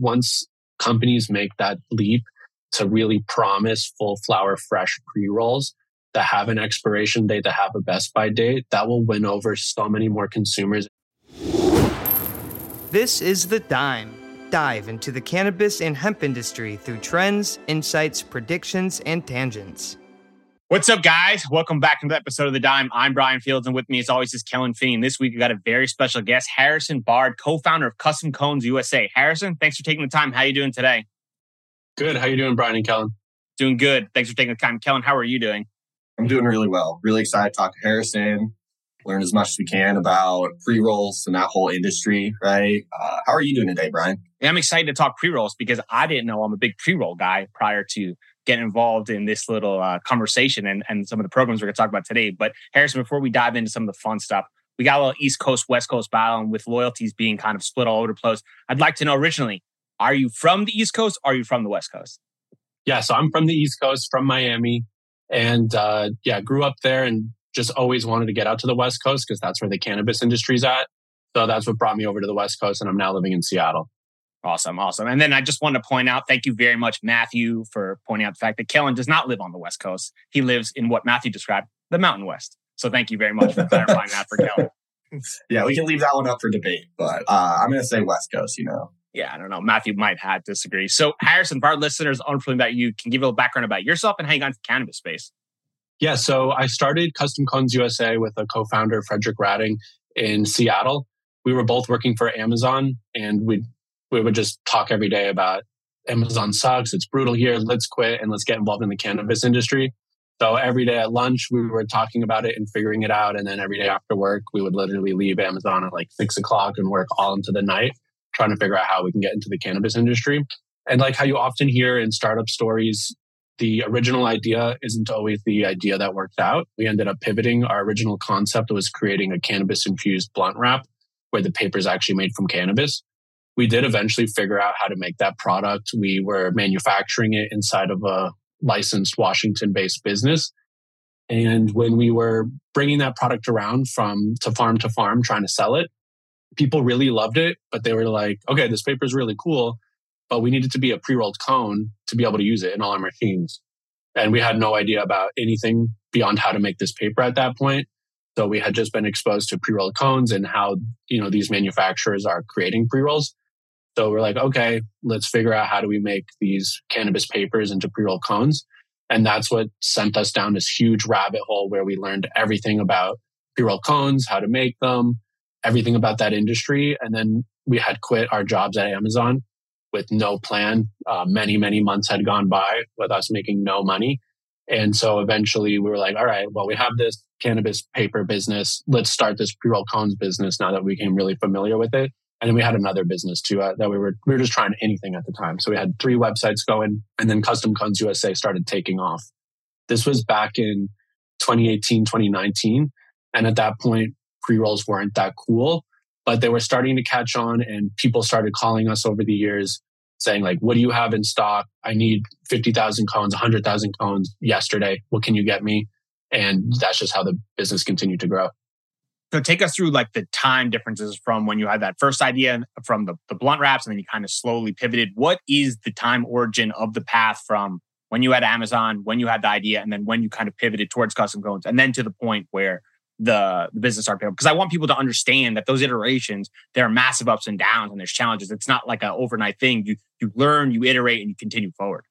once companies make that leap to really promise full flower fresh pre rolls that have an expiration date, that have a best by date, that will win over so many more consumers. This is The Dime. Dive into the cannabis and hemp industry through trends, insights, predictions, and tangents. What's up, guys? Welcome back to the episode of The Dime. I'm Bryan Fields, and with me, as always, is Kellen Finney. And this week, we got a very special guest, Harrison Bard, co-founder of Custom Cones USA. Harrison, thanks for taking the time. How are you doing today? Good. How you doing, Bryan and Kellen? Doing good. Thanks for taking the time. Kellen, how are you doing? I'm doing really well. Really excited to talk to Harrison, learn as much as we can about pre rolls and that whole industry, right? Uh, how are you doing today, Bryan? Yeah, I'm excited to talk pre rolls because I didn't know I'm a big pre roll guy prior to getting involved in this little uh, conversation and, and some of the programs we're going to talk about today. But Harrison, before we dive into some of the fun stuff, we got a little East Coast, West Coast battle, and with loyalties being kind of split all over the place, I'd like to know originally, are you from the East Coast or are you from the West Coast? Yeah, so I'm from the East Coast, from Miami, and uh, yeah, grew up there and just always wanted to get out to the West Coast because that's where the cannabis industry's at. So that's what brought me over to the West Coast, and I'm now living in Seattle. Awesome, awesome. And then I just wanted to point out, thank you very much, Matthew, for pointing out the fact that Kellen does not live on the West Coast. He lives in what Matthew described, the Mountain West. So thank you very much for clarifying that for Kellen. Yeah, we can leave that one up for debate, but uh, I'm going to say West Coast, you know. Yeah, I don't know. Matthew might have disagree. So, Harrison, for our listeners unfamiliar about you, can give a little background about yourself and how you got into cannabis space. Yeah, so I started Custom Cones USA with a co-founder, Frederick Ratting, in Seattle. We were both working for Amazon, and we we would just talk every day about Amazon sucks, it's brutal here, let's quit and let's get involved in the cannabis industry. So every day at lunch, we were talking about it and figuring it out. And then every day after work, we would literally leave Amazon at like six o'clock and work all into the night, trying to figure out how we can get into the cannabis industry. And like how you often hear in startup stories, the original idea isn't always the idea that worked out. We ended up pivoting. Our original concept was creating a cannabis infused blunt wrap where the paper is actually made from cannabis. We did eventually figure out how to make that product. We were manufacturing it inside of a licensed Washington based business. And when we were bringing that product around from to farm to farm trying to sell it, people really loved it, but they were like, okay, this paper is really cool, but we needed to be a pre rolled cone to be able to use it in all our machines. And we had no idea about anything beyond how to make this paper at that point. So we had just been exposed to pre rolled cones and how, you know, these manufacturers are creating pre rolls. So we're like, okay, let's figure out how do we make these cannabis papers into pre roll cones. And that's what sent us down this huge rabbit hole where we learned everything about pre roll cones, how to make them, everything about that industry. And then we had quit our jobs at Amazon with no plan. Uh, many, many months had gone by with us making no money. And so eventually we were like, all right, well, we have this cannabis paper business. Let's start this pre roll cones business now that we became really familiar with it. And then we had another business too uh, that we were we were just trying anything at the time. So we had three websites going, and then Custom Cones USA started taking off. This was back in 2018, 2019, and at that point, pre rolls weren't that cool, but they were starting to catch on, and people started calling us over the years saying like, "What do you have in stock? I need 50,000 cones, 100,000 cones yesterday. What can you get me?" And that's just how the business continued to grow. So take us through like the time differences from when you had that first idea from the, the blunt wraps and then you kind of slowly pivoted. What is the time origin of the path from when you had Amazon, when you had the idea, and then when you kind of pivoted towards custom cones, and then to the point where the, the business started picking Because I want people to understand that those iterations, there are massive ups and downs and there's challenges. It's not like an overnight thing. You you learn, you iterate, and you continue forward.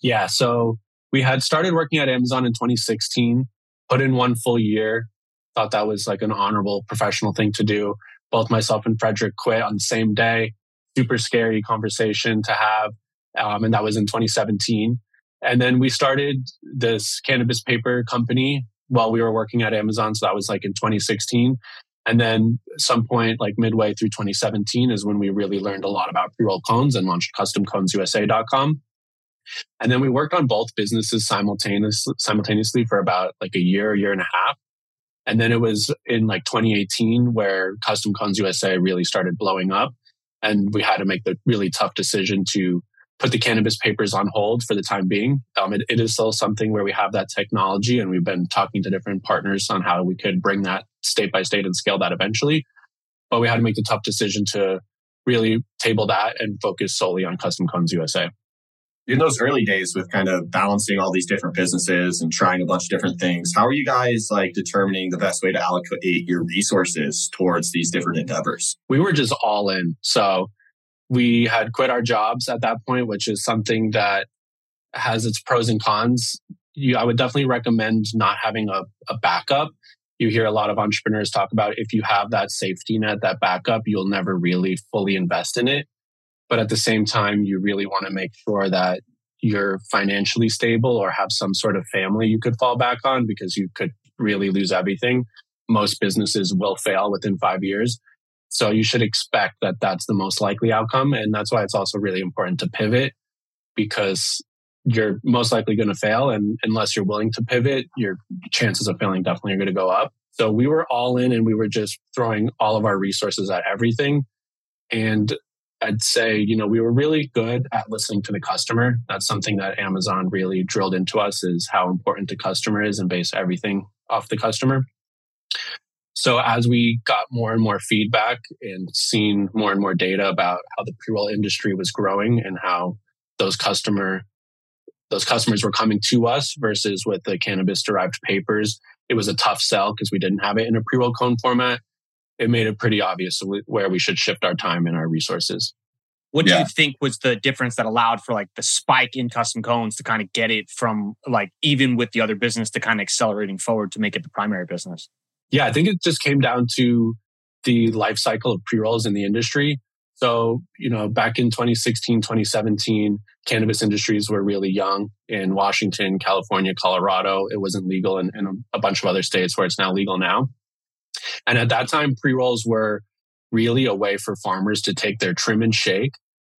Yeah. So we had started working at Amazon in 2016, put in one full year, thought that was like an honorable professional thing to do. Both myself and Frederick quit on the same day. Super scary conversation to have. Um, and that was in 2017. And then we started this cannabis paper company while we were working at Amazon. So that was like in 2016. And then some point, like midway through 2017, is when we really learned a lot about pre roll cones and launched customconesusa.com. And then we worked on both businesses simultaneously, simultaneously for about like a year, year and a half. And then it was in like 2018 where Custom Cones USA really started blowing up. And we had to make the really tough decision to put the cannabis papers on hold for the time being. Um, it, it is still something where we have that technology and we've been talking to different partners on how we could bring that state by state and scale that eventually. But we had to make the tough decision to really table that and focus solely on Custom Cones USA. In those early days with kind of balancing all these different businesses and trying a bunch of different things, how are you guys like determining the best way to allocate your resources towards these different endeavors? We were just all in. So we had quit our jobs at that point, which is something that has its pros and cons. You, I would definitely recommend not having a, a backup. You hear a lot of entrepreneurs talk about if you have that safety net, that backup, you'll never really fully invest in it. But at the same time, you really want to make sure that you're financially stable or have some sort of family you could fall back on because you could really lose everything. Most businesses will fail within five years. So you should expect that that's the most likely outcome. And that's why it's also really important to pivot because you're most likely going to fail. And unless you're willing to pivot, your chances of failing definitely are going to go up. So we were all in and we were just throwing all of our resources at everything. And I'd say, you know, we were really good at listening to the customer. That's something that Amazon really drilled into us is how important the customer is and base everything off the customer. So as we got more and more feedback and seen more and more data about how the pre-roll industry was growing and how those customer those customers were coming to us versus with the cannabis derived papers. It was a tough sell because we didn't have it in a pre roll cone format. It made it pretty obvious where we should shift our time and our resources. What do yeah. you think was the difference that allowed for like the spike in custom cones to kind of get it from like even with the other business to kind of accelerating forward to make it the primary business? Yeah, I think it just came down to the life cycle of pre rolls in the industry. So, you know, back in 2016, 2017, cannabis industries were really young in Washington, California, Colorado. It wasn't legal in, in a bunch of other states where it's now legal now. And at that time, pre rolls were really a way for farmers to take their trim and shake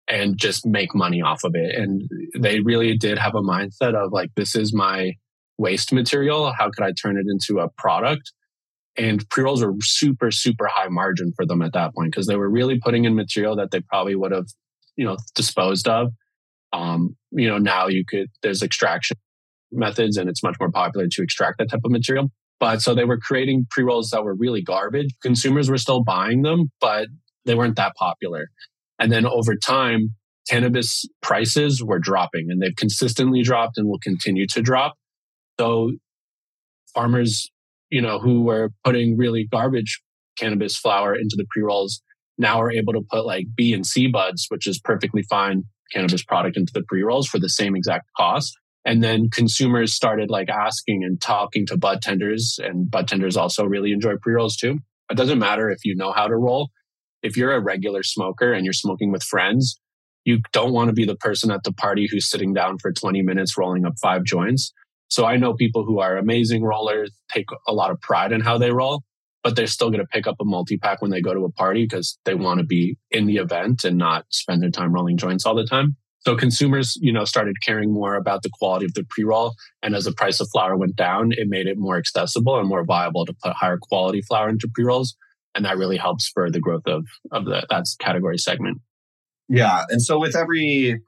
and just make money off of it. And they really did have a mindset of like, this is my waste material. How could I turn it into a product? And pre rolls were super, super high margin for them at that point because they were really putting in material that they probably would have, you know, disposed of. Um, you know, now you could, there's extraction methods and it's much more popular to extract that type of material. But so they were creating pre rolls that were really garbage. Consumers were still buying them, but they weren't that popular. And then over time, cannabis prices were dropping and they've consistently dropped and will continue to drop. So farmers you know, who were putting really garbage cannabis flower into the pre rolls now are able to put like B and C buds, which is perfectly fine cannabis product into the pre rolls for the same exact cost. And then consumers started like asking and talking to bud tenders, and bud tenders also really enjoy pre rolls too. It doesn't matter if you know how to roll. If you're a regular smoker and you're smoking with friends, you don't want to be the person at the party who's sitting down for 20 minutes rolling up five joints. So I know people who are amazing rollers, take a lot of pride in how they roll, but they're still going to pick up a multi pack when they go to a party because they want to be in the event and not spend their time rolling joints all the time. So consumers, you know, started caring more about the quality of the pre-roll. And as the price of flower went down, it made it more accessible and more viable to put higher quality flower into pre-rolls. And that really helps spur the growth of, of the, that category segment. Yeah. And so with every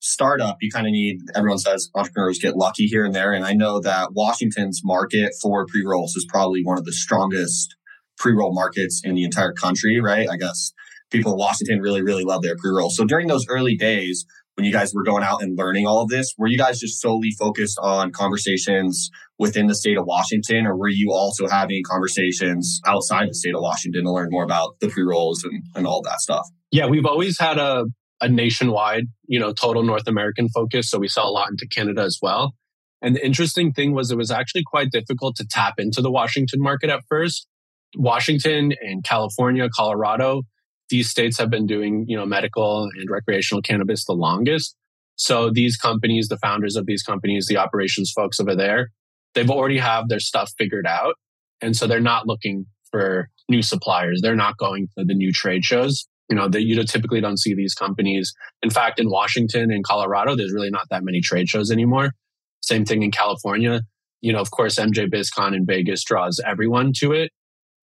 startup, you kind of need, everyone says entrepreneurs get lucky here and there. And I know that Washington's market for pre rolls is probably one of the strongest pre roll markets in the entire country, right? I guess people in Washington really, really love their pre rolls. So during those early days, when you guys were going out and learning all of this, were you guys just solely focused on conversations within the state of Washington, or were you also having conversations outside the state of Washington to learn more about the pre rolls and, and all that stuff? Yeah, we've always had a a nationwide, you know, total North American focus. So we sell a lot into Canada as well. And the interesting thing was it was actually quite difficult to tap into the Washington market at first. Washington and California, Colorado, these states have been doing, you know, medical and recreational cannabis the longest. So these companies, the founders of these companies, the operations folks over there, they've already have their stuff figured out. And so they're not looking for new suppliers. They're not going to the new trade shows you know that you typically don't see these companies in fact in washington and colorado there's really not that many trade shows anymore same thing in california you know of course MJBizCon in vegas draws everyone to it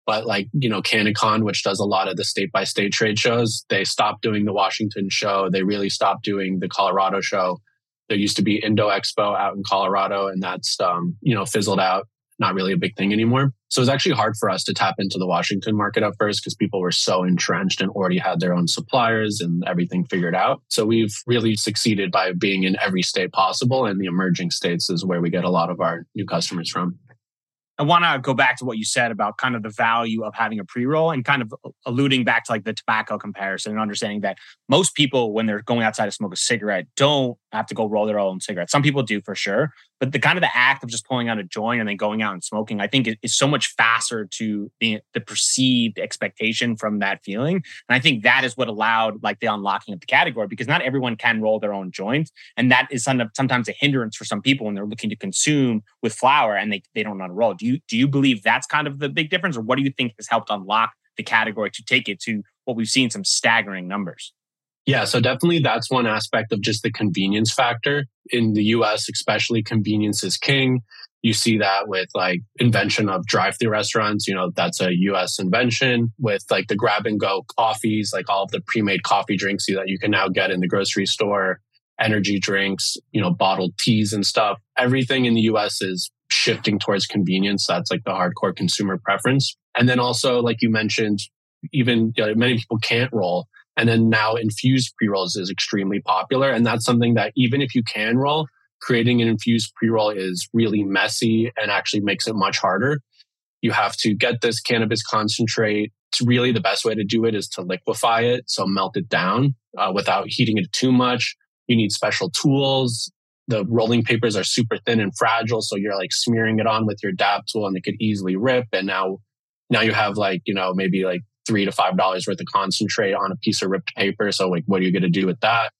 but like you know CannaCon which does a lot of the state by state trade shows they stopped doing the washington show they really stopped doing the colorado show there used to be indo expo out in colorado and that's um, you know fizzled out not really a big thing anymore So it was actually hard for us to tap into the Washington market at first because people were so entrenched and already had their own suppliers and everything figured out. So we've really succeeded by being in every state possible. And the emerging states is where we get a lot of our new customers from. I want to go back to what you said about kind of the value of having a pre roll and kind of alluding back to like the tobacco comparison and understanding that most people, when they're going outside to smoke a cigarette, don't have to go roll their own cigarette. Some people do for sure, but the kind of the act of just pulling out a joint and then going out and smoking, I think is so much faster to the, the perceived expectation from that feeling. And I think that is what allowed like the unlocking of the category because not everyone can roll their own joint. And that is sometimes a hindrance for some people when they're looking to consume with flower and they, they don't to roll. Do you, do you believe that's kind of the big difference or what do you think has helped unlock the category to take it to what we've seen some staggering numbers? Yeah, so definitely that's one aspect of just the convenience factor. In the US, especially, convenience is king. You see that with like invention of drive-through restaurants, you know, that's a US invention with like the grab and go coffees, like all of the pre-made coffee drinks that you can now get in the grocery store, energy drinks, you know, bottled teas and stuff. Everything in the US is shifting towards convenience. That's like the hardcore consumer preference. And then also, like you mentioned, even you know, many people can't roll. And then now infused pre rolls is extremely popular. And that's something that even if you can roll, creating an infused pre roll is really messy and actually makes it much harder. You have to get this cannabis concentrate. It's really the best way to do it is to liquefy it. So melt it down uh, without heating it too much. You need special tools. The rolling papers are super thin and fragile. So you're like smearing it on with your dab tool and it could easily rip. And now, now you have like, you know, maybe like three to five dollars worth of concentrate on a piece of ripped paper. So like, what are you going to do with that?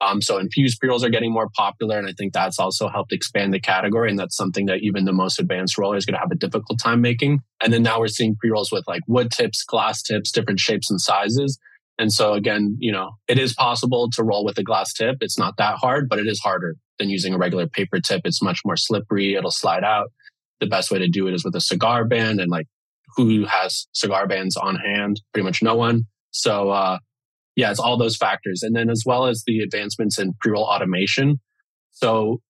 Um, so infused pre-rolls are getting more popular, and I think that's also helped expand the category. And that's something that even the most advanced roller is going to have a difficult time making. And then now we're seeing pre-rolls with like wood tips, glass tips, different shapes and sizes. And so again, you know, it is possible to roll with a glass tip. It's not that hard, but it is harder than using a regular paper tip. It's much more slippery. It'll slide out. The best way to do it is with a cigar band and like who has cigar bands on hand? Pretty much no one. So, uh, yeah, it's all those factors. And then as well as the advancements in pre-roll automation. So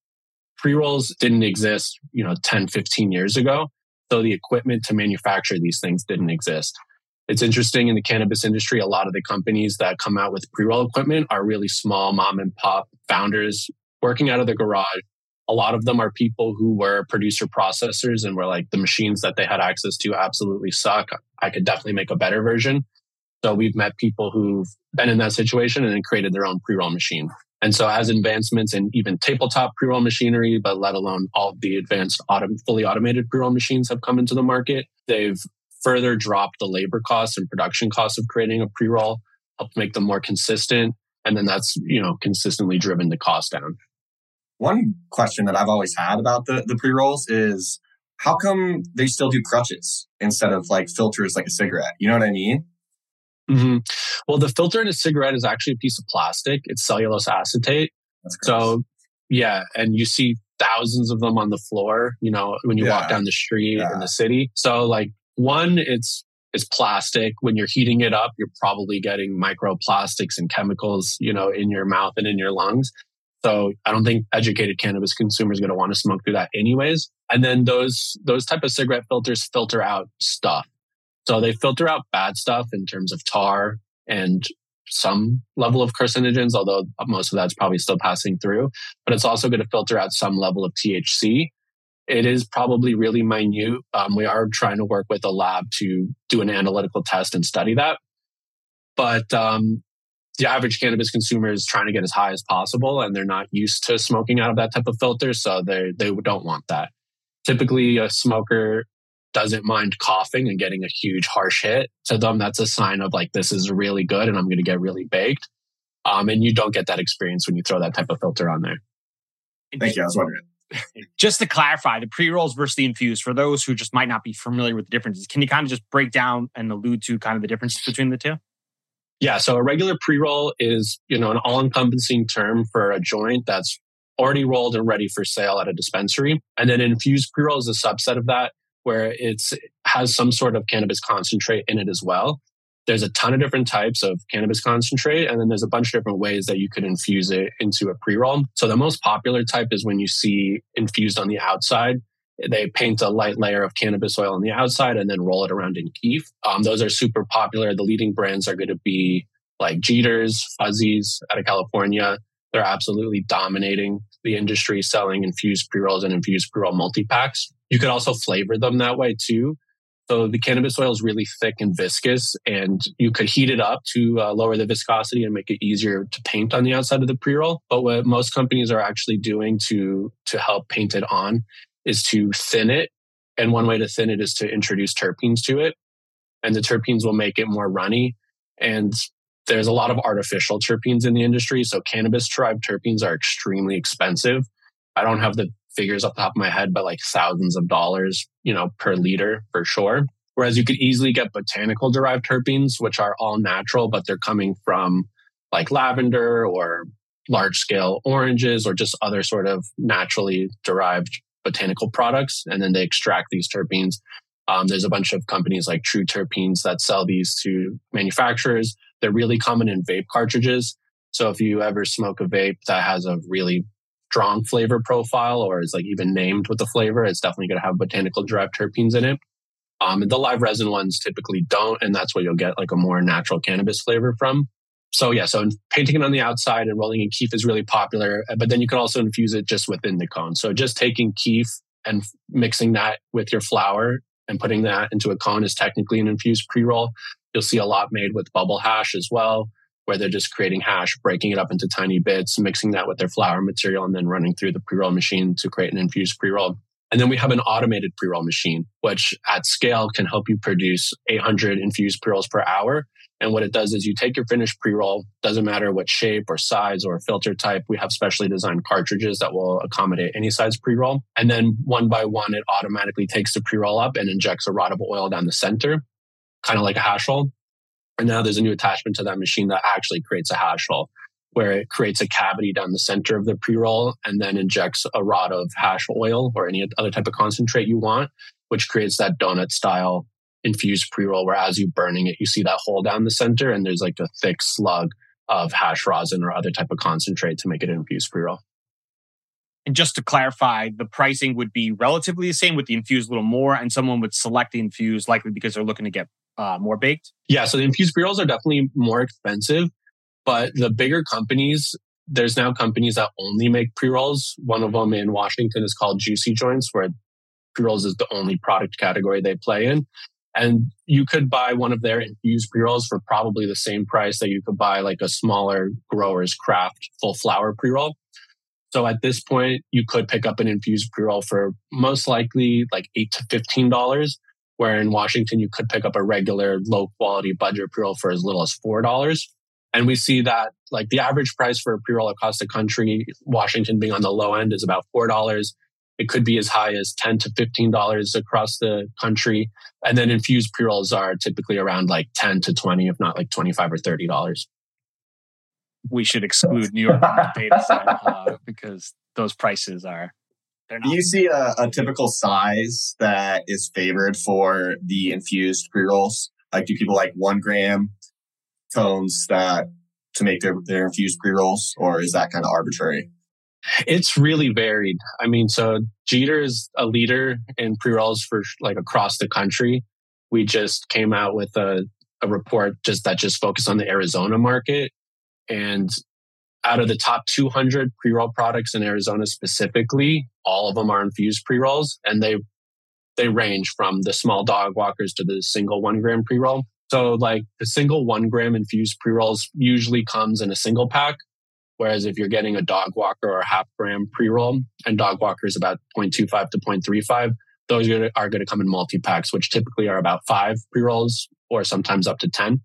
pre-rolls didn't exist, you know, 10, 15 years ago. So the equipment to manufacture these things didn't exist. It's interesting in the cannabis industry, a lot of the companies that come out with pre-roll equipment are really small mom and pop founders working out of the garage a lot of them are people who were producer processors and were like the machines that they had access to absolutely suck. I could definitely make a better version. So we've met people who've been in that situation and then created their own pre-roll machine. And so as advancements in even tabletop pre-roll machinery, but let alone all the advanced fully automated pre-roll machines have come into the market, they've further dropped the labor costs and production costs of creating a pre-roll, helped make them more consistent. And then that's, you know, consistently driven the cost down. One question that I've always had about the, the pre rolls is how come they still do crutches instead of like filters like a cigarette? You know what I mean? Mm-hmm. Well, the filter in a cigarette is actually a piece of plastic. It's cellulose acetate. So, yeah, and you see thousands of them on the floor. You know, when you yeah. walk down the street yeah. in the city. So, like, one, it's it's plastic. When you're heating it up, you're probably getting microplastics and chemicals, you know, in your mouth and in your lungs. So I don't think educated cannabis consumers are going to want to smoke through that anyways. And then those, those type of cigarette filters filter out stuff. So they filter out bad stuff in terms of tar and some level of carcinogens, although most of that's probably still passing through. But it's also going to filter out some level of THC. It is probably really minute. Um, we are trying to work with a lab to do an analytical test and study that. But um, the average cannabis consumer is trying to get as high as possible and they're not used to smoking out of that type of filter. So they, they don't want that. Typically a smoker doesn't mind coughing and getting a huge harsh hit. To them, that's a sign of like, this is really good and I'm going to get really baked. Um, and you don't get that experience when you throw that type of filter on there. Thank you. I was wondering. just to clarify, the pre rolls versus the infused, for those who just might not be familiar with the differences, can you kind of just break down and allude to kind of the differences between the two? Yeah. So a regular pre-roll is, you know, an all-encompassing term for a joint that's already rolled and ready for sale at a dispensary. And then infused pre-roll is a subset of that where it's has some sort of cannabis concentrate in it as well. There's a ton of different types of cannabis concentrate, and then there's a bunch of different ways that you could infuse it into a pre-roll. So the most popular type is when you see infused on the outside They paint a light layer of cannabis oil on the outside and then roll it around in kief. Um, those are super popular. The leading brands are going to be like Jeeters, Fuzzies out of California. They're absolutely dominating the industry selling infused pre rolls and infused pre roll multi packs. You could also flavor them that way too. So the cannabis oil is really thick and viscous, and you could heat it up to uh, lower the viscosity and make it easier to paint on the outside of the pre roll. But what most companies are actually doing to to help paint it on is to thin it. And one way to thin it is to introduce terpenes to it, and the terpenes will make it more runny. And there's a lot of artificial terpenes in the industry. So cannabis derived terpenes are extremely expensive. I don't have the figures off the top of my head, but like thousands of dollars, you know, per liter for sure. Whereas you could easily get botanical derived terpenes, which are all natural, but they're coming from like lavender or large scale oranges or just other sort of naturally derived botanical products. And then they extract these terpenes. Um, there's a bunch of companies like True Terpenes that sell these to manufacturers. They're really common in vape cartridges. So if you ever smoke a vape that has a really strong flavor profile or is like even named with the flavor, it's definitely going to have botanical derived terpenes in it. Um, the live resin ones typically don't, and that's where you'll get like a more natural cannabis flavor from. So yeah, so painting it on the outside and rolling in kief is really popular, uh, but then you can also infuse it just within the cone. So just taking kief and mixing that with your flower and putting that into a cone is technically an infused pre-roll. You'll see a lot made with bubble hash as well where they're just creating hash, breaking it up into tiny bits, mixing that with their flower material, and then running through the pre roll machine to create an infused pre roll. And then we have an automated pre roll machine, which at scale can help you produce 800 infused pre rolls per hour. And what it does is you take your finished pre roll, doesn't matter what shape or size or filter type. We have specially designed cartridges that will accommodate any size pre roll. And then one by one, it automatically takes the pre roll up and injects a rod of oil down the center, kind of like a hash roll. And now there's a new attachment to that machine that actually creates a hash roll where it creates a cavity down the center of the pre-roll and then injects a rod of hash oil or any other type of concentrate you want, which creates that donut style infused pre-roll where as you're burning it, you see that hole down the center and there's like a thick slug of hash rosin or other type of concentrate to make it an infused pre-roll. And just to clarify, the pricing would be relatively the same with the infused a little more, and someone would select the infused likely because they're looking to get uh, more baked? Yeah, so the infused pre rolls are definitely more expensive, but the bigger companies, there's now companies that only make pre rolls. One of them in Washington is called Juicy Joints, where pre rolls is the only product category they play in. And you could buy one of their infused pre rolls for probably the same price that you could buy like a smaller grower's craft full flower pre roll. So at this point, you could pick up an infused pre roll for most likely like eight to fifteen dollars where in Washington you could pick up a regular low quality budget pre-roll for as little as $4. And we see that like the average price for a pre-roll across the country, Washington being on the low end is about $4. It could be as high as 10 to $15 across the country. And then infused pre-rolls are typically around like 10 to 20, if not like 25 or $30. We should exclude New York data set uh, because those prices are do you see a, a, typical size that is favored for the infused pre rolls? Like, do people like one gram cones that to make their, their infused pre rolls, or is that kind of arbitrary? It's really varied. I mean, so Jeeter is a leader in pre rolls for like across the country. We just came out with a, a report just that just focused on the Arizona market. And out of the top 200 pre-roll products in Arizona specifically, all of them are infused pre-rolls and they they range from the small dog walkers to the single one gram pre-roll. So like the single one gram infused pre-rolls usually comes in a single pack. Whereas if you're getting a dog walker or a half gram pre-roll and dog walker is about 0.25 to 0.35, those are going to come in multi-packs, which typically are about five pre-rolls or sometimes up to 10.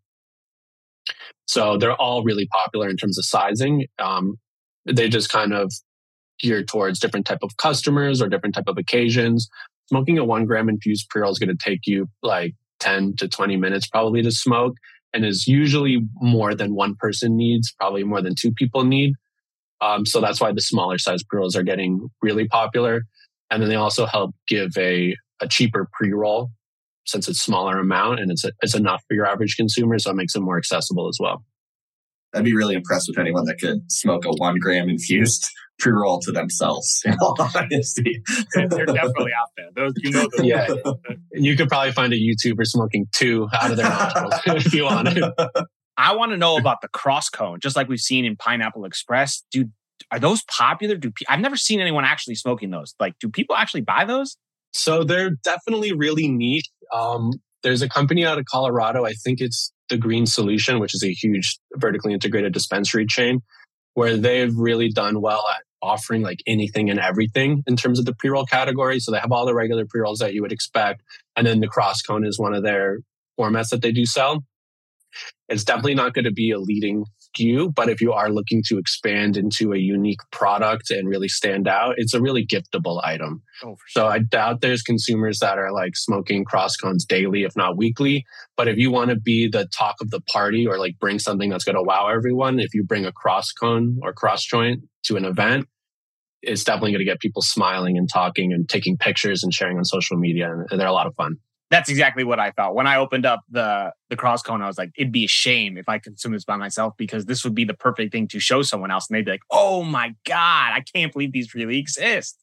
So they're all really popular in terms of sizing. Um, they just kind of geared towards different type of customers or different type of occasions. Smoking a one gram infused pre-roll is going to take you like 10 to 20 minutes probably to smoke and is usually more than one person needs, probably more than two people need. Um, so that's why the smaller size pre-rolls are getting really popular. And then they also help give a, a cheaper pre-roll since it's smaller amount and it's, it's enough for your average consumer. So it makes it more accessible as well. I'd be really impressed with anyone that could smoke a one gram infused pre roll to themselves. In all honesty, they're definitely out there. Those you know, those Yeah. You could probably find a YouTuber smoking two out of their nostrils if you wanted. I want to know about the cross cone, just like we've seen in Pineapple Express. Dude, are those popular? Do pe- I've never seen anyone actually smoking those. Like, do people actually buy those? So they're definitely really niche. Um, there's a company out of Colorado. I think it's the Green Solution, which is a huge vertically integrated dispensary chain, where they've really done well at offering like anything and everything in terms of the pre roll category. So they have all the regular pre rolls that you would expect, and then the cross cone is one of their formats that they do sell. It's definitely not going to be a leading SKU, but if you are looking to expand into a unique product and really stand out, it's a really giftable item. Oh, for So I doubt there's consumers that are like smoking cross cones daily, if not weekly. But if you want to be the talk of the party or like bring something that's going to wow everyone, if you bring a cross cone or cross joint to an event, it's definitely going to get people smiling and talking and taking pictures and sharing on social media. And they're a lot of fun. That's exactly what I thought. When I opened up the the cross cone, I was like, it'd be a shame if I consume this by myself because this would be the perfect thing to show someone else. And they'd be like, oh my God, I can't believe these really exist.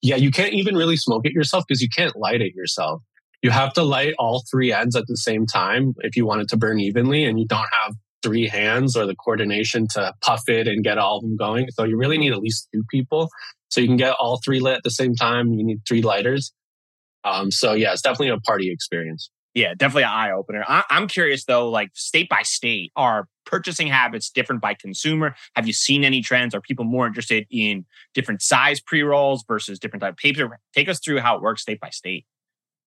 Yeah, you can't even really smoke it yourself because you can't light it yourself. You have to light all three ends at the same time if you want it to burn evenly, and you don't have three hands or the coordination to puff it and get all of them going. So you really need at least two people. So you can get all three lit at the same time. You need three lighters. Um, so yeah, it's definitely a party experience. Yeah, definitely an eye opener. I- I'm curious though, like state by state, are purchasing habits different by consumer? Have you seen any trends? Are people more interested in different size pre rolls versus different type of paper? Take us through how it works state by state.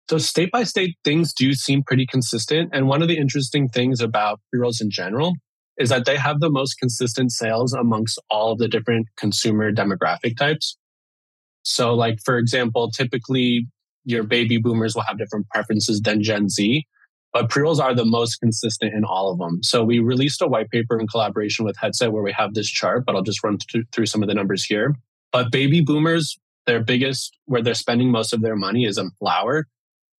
So state by state, things do seem pretty consistent. And one of the interesting things about pre-rolls in general is that they have the most consistent sales amongst all of the different consumer demographic types. So like, for example, typically your baby boomers will have different preferences than Gen Z, but pre-rolls are the most consistent in all of them. So we released a white paper in collaboration with Headset where we have this chart, but I'll just run th- through some of the numbers here. But baby boomers, their biggest, where they're spending most of their money is on flower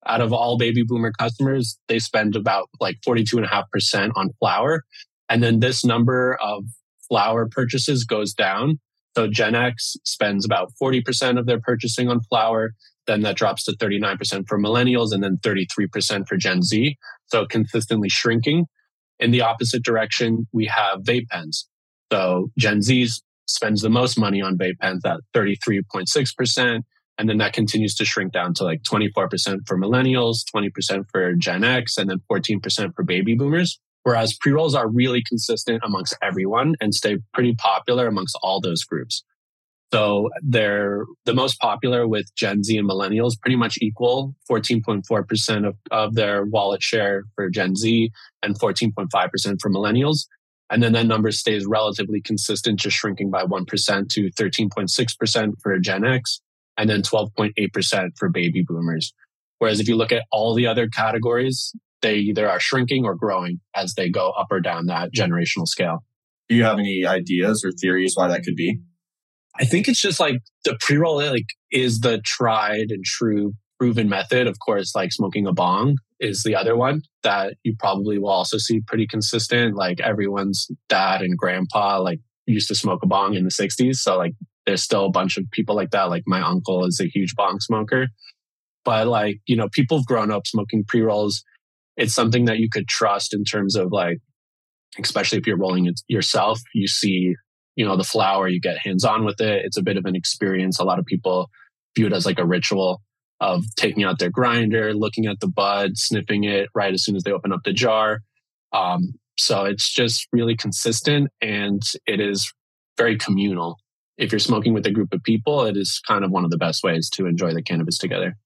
out of all baby boomer customers, they spend about like 42.5% on flower. And then this number of flower purchases goes down. So Gen X spends about 40% of their purchasing on flower. Then that drops to 39% for millennials and then 33% for Gen Z. So consistently shrinking. In the opposite direction, we have vape pens. So Gen Z spends the most money on vape pens at 33.6%. And then that continues to shrink down to like 24% for millennials, 20% for Gen X, and then 14% for baby boomers. Whereas pre rolls are really consistent amongst everyone and stay pretty popular amongst all those groups. So they're the most popular with Gen Z and millennials, pretty much equal 14.4% of, of their wallet share for Gen Z and 14.5% for millennials. And then that number stays relatively consistent, just shrinking by 1% to 13.6% for Gen X and then 12.8% for baby boomers. Whereas if you look at all the other categories, they either are shrinking or growing as they go up or down that generational scale. Do you have any ideas or theories why that could be? I think it's just like the pre-roll like is the tried and true proven method. Of course, like smoking a bong is the other one that you probably will also see pretty consistent. Like everyone's dad and grandpa like used to smoke a bong in the 60s. So like there's still a bunch of people like that. Like my uncle is a huge bong smoker. But like, you know, people have grown up smoking pre-rolls. It's something that you could trust in terms of like, especially if you're rolling it yourself, you see, you know, the flower, you get hands on with it. It's a bit of an experience. A lot of people view it as like a ritual of taking out their grinder, looking at the bud, sniffing it right as soon as they open up the jar. Um, so it's just really consistent and it is very communal. If you're smoking with a group of people, it is kind of one of the best ways to enjoy the cannabis together.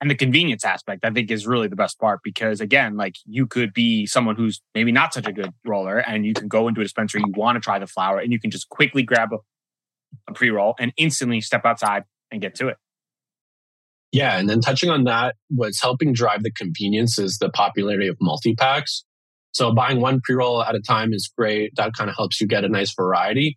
And the convenience aspect, I think, is really the best part because, again, like you could be someone who's maybe not such a good roller and you can go into a dispensary, you want to try the flower, and you can just quickly grab a, a pre roll and instantly step outside and get to it. Yeah. And then touching on that, what's helping drive the convenience is the popularity of multi packs. So buying one pre roll at a time is great. That kind of helps you get a nice variety.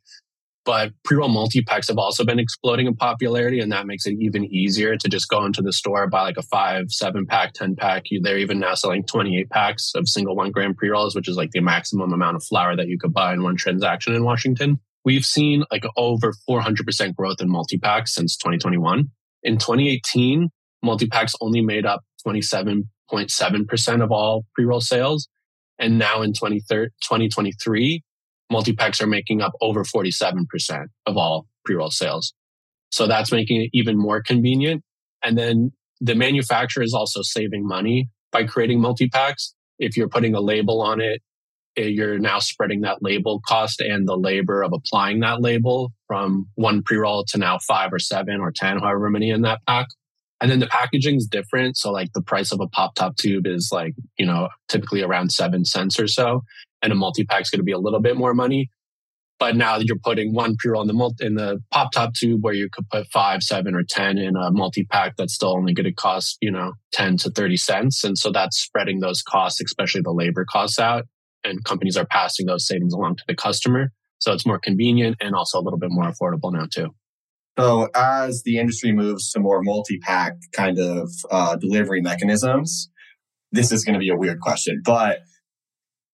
But pre-roll multi-packs have also been exploding in popularity, and that makes it even easier to just go into the store, buy like a five, seven pack, 10 pack. They're even now selling 28 packs of single one gram pre-rolls, which is like the maximum amount of flower that you could buy in one transaction in Washington. We've seen like over 400% growth in multi-packs since 2021. In 2018, multi-packs only made up 27.7% of all pre-roll sales. And now in 2023, multi-packs are making up over 47% of all pre-roll sales. So that's making it even more convenient. And then the manufacturer is also saving money by creating multi-packs. If you're putting a label on it, eh, you're now spreading that label cost and the labor of applying that label from one pre-roll to now five or seven or 10, however many in that pack. And then the packaging is different. So like the price of a pop top tube is like, you know, typically around seven cents or so and a multi-pack is going to be a little bit more money. But now that you're putting one pre-roll in the multi, in the pop top tube where you could put five, seven, or ten in a multi-pack that's still only going to cost you know ten to thirty cents, and so that's spreading those costs, especially the labor costs, out, and companies are passing those savings along to the customer. So it's more convenient and also a little bit more affordable now too. So as the industry moves to more multi-pack kind of uh, delivery mechanisms, this is going to be a weird question, but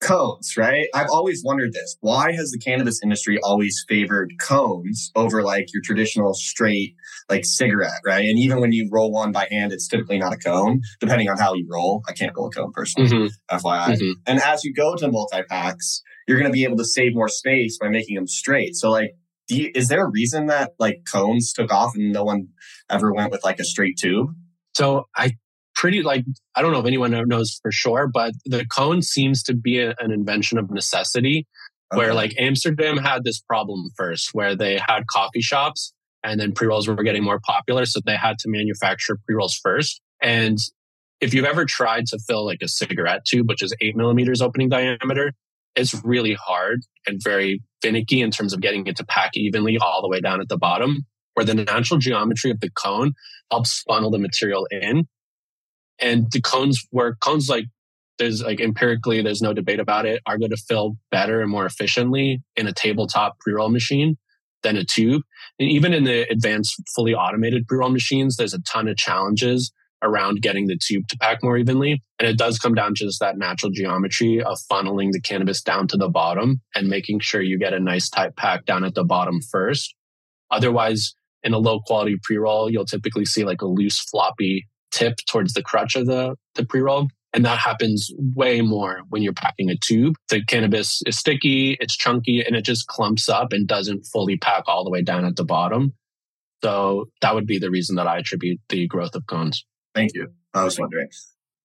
cones, right? I've always wondered this. Why has the cannabis industry always favored cones over like your traditional straight like cigarette, right? And even when you roll one by hand, it's typically not a cone, depending on how you roll. I can't roll a cone personally, mm-hmm. FYI. Mm-hmm. And as you go to multi packs, you're going to be able to save more space by making them straight. So like, you, is there a reason that like cones took off and no one ever went with like a straight tube? So I pretty like I don't know if anyone knows for sure, but the cone seems to be a, an invention of necessity. Okay. Where uh-huh. like Amsterdam had this problem first, where they had coffee shops and then pre rolls were getting more popular, so they had to manufacture pre rolls first. And if you've ever tried to fill like a cigarette tube, which is eight millimeters opening diameter, it's really hard and very finicky in terms of getting it to pack evenly all the way down at the bottom. Where the natural geometry of the cone helps funnel the material in and the cones where cones like there's like empirically there's no debate about it are going to fill better and more efficiently in a tabletop pre-roll machine than a tube. And even in the advanced fully automated pre-roll machines there's a ton of challenges around getting the tube to pack more evenly. And it does come down to just that natural geometry of funneling the cannabis down to the bottom and making sure you get a nice tight pack down at the bottom first. Otherwise in a low quality pre-roll you'll typically see like a loose floppy tip towards the crutch of the, the pre roll. And that happens way more when you're packing a tube. The cannabis is sticky, it's chunky, and it just clumps up and doesn't fully pack all the way down at the bottom. So that would be the reason that I attribute the growth of cones. Thank you. I was wondering.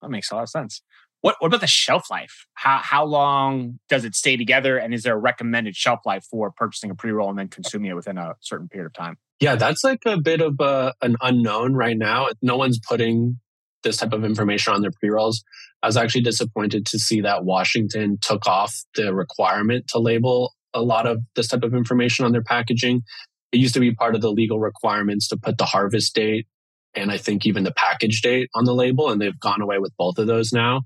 That makes a lot of sense. What what about the shelf life? How how long does it stay together? And is there a recommended shelf life for purchasing a pre roll and then consuming it within a certain period of time? Yeah, that's like a bit of a, an unknown right now. No one's putting this type of information on their pre rolls. I was actually disappointed to see that Washington took off the requirement to label a lot of this type of information on their packaging. It used to be part of the legal requirements to put the harvest date and I think even the package date on the label, and they've gone away with both of those now.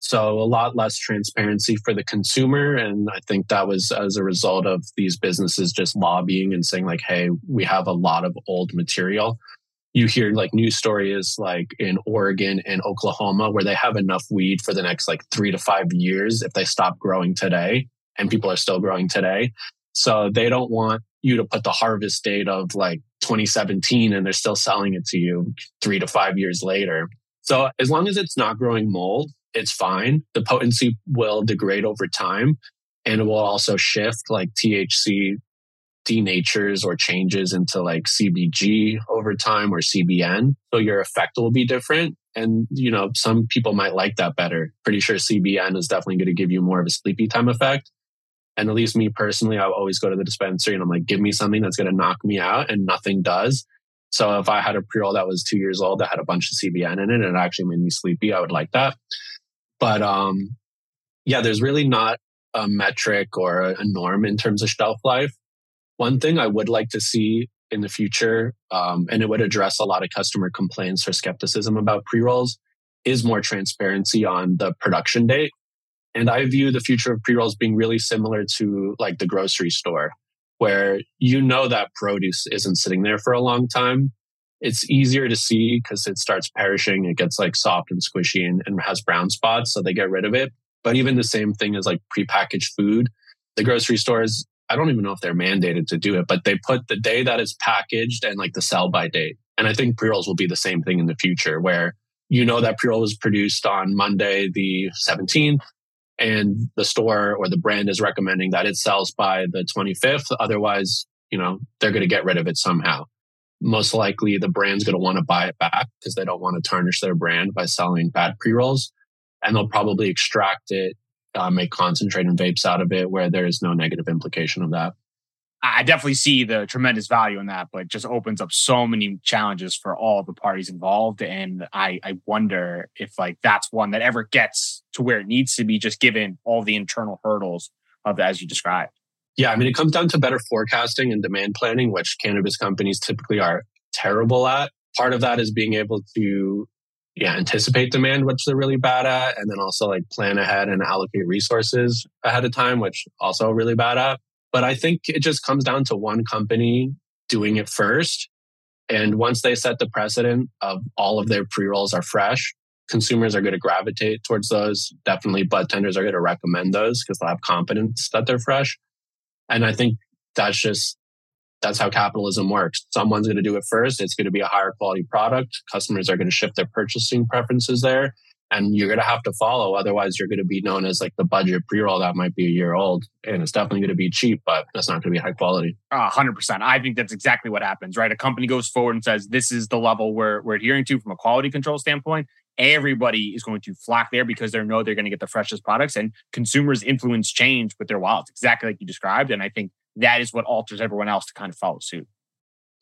So a lot less transparency for the consumer. And I think that was as a result of these businesses just lobbying and saying like, Hey, we have a lot of old material. You hear like news stories like in Oregon and Oklahoma where they have enough weed for the next like three to five years if they stop growing today and people are still growing today. So they don't want you to put the harvest date of like 2017 and they're still selling it to you three to five years later. So as long as it's not growing mold, it's fine. The potency will degrade over time and it will also shift like THC denatures or changes into like CBG over time or CBN. So your effect will be different. And, you know, some people might like that better. Pretty sure CBN is definitely going to give you more of a sleepy time effect. And at least me personally, I always go to the dispensary and I'm like, give me something that's going to knock me out and nothing does. So if I had a pre-roll that was two years old that had a bunch of CBN in it and it actually made me sleepy, I would like that. But um, yeah, there's really not a metric or a norm in terms of shelf life. One thing I would like to see in the future, um, and it would address a lot of customer complaints or skepticism about pre rolls, is more transparency on the production date. And I view the future of pre rolls being really similar to like the grocery store, where you know that produce isn't sitting there for a long time. It's easier to see because it starts perishing. It gets like soft and squishy and, and has brown spots. So they get rid of it. But even the same thing as like prepackaged food, the grocery stores, I don't even know if they're mandated to do it, but they put the day that it's packaged and like the sell by date. And I think pre rolls will be the same thing in the future where you know that pre roll was produced on Monday, the 17th, and the store or the brand is recommending that it sells by the 25th. Otherwise, you know, they're going to get rid of it somehow. Most likely the brand's going to want to buy it back because they don't want to tarnish their brand by selling bad pre rolls. And they'll probably extract it, uh, make concentrate and vapes out of it where there is no negative implication of that. I definitely see the tremendous value in that, but just opens up so many challenges for all the parties involved. And I, I wonder if like that's one that ever gets to where it needs to be, just given all the internal hurdles of as you described. Yeah, I mean, it comes down to better forecasting and demand planning, which cannabis companies typically are terrible at. Part of that is being able to yeah, anticipate demand, which they're really bad at, and then also like plan ahead and allocate resources ahead of time, which also really bad at. But I think it just comes down to one company doing it first. And once they set the precedent of all of their pre rolls are fresh, consumers are going to gravitate towards those. Definitely bud tenders are going to recommend those because they'll have confidence that they're fresh. And I think that's just, that's how capitalism works. Someone's going to do it first. It's going to be a higher quality product. Customers are going to shift their purchasing preferences there and you're going to have to follow. Otherwise, you're going to be known as like the budget pre roll that might be a year old and it's definitely going to be cheap, but that's not going to be high quality. Uh, 100%. I think that's exactly what happens, right? A company goes forward and says, this is the level we're, we're adhering to from a quality control standpoint. Everybody is going to flock there because they know they're going to get the freshest products and consumers influence change with their wallets, exactly like you described. And I think that is what alters everyone else to kind of follow suit.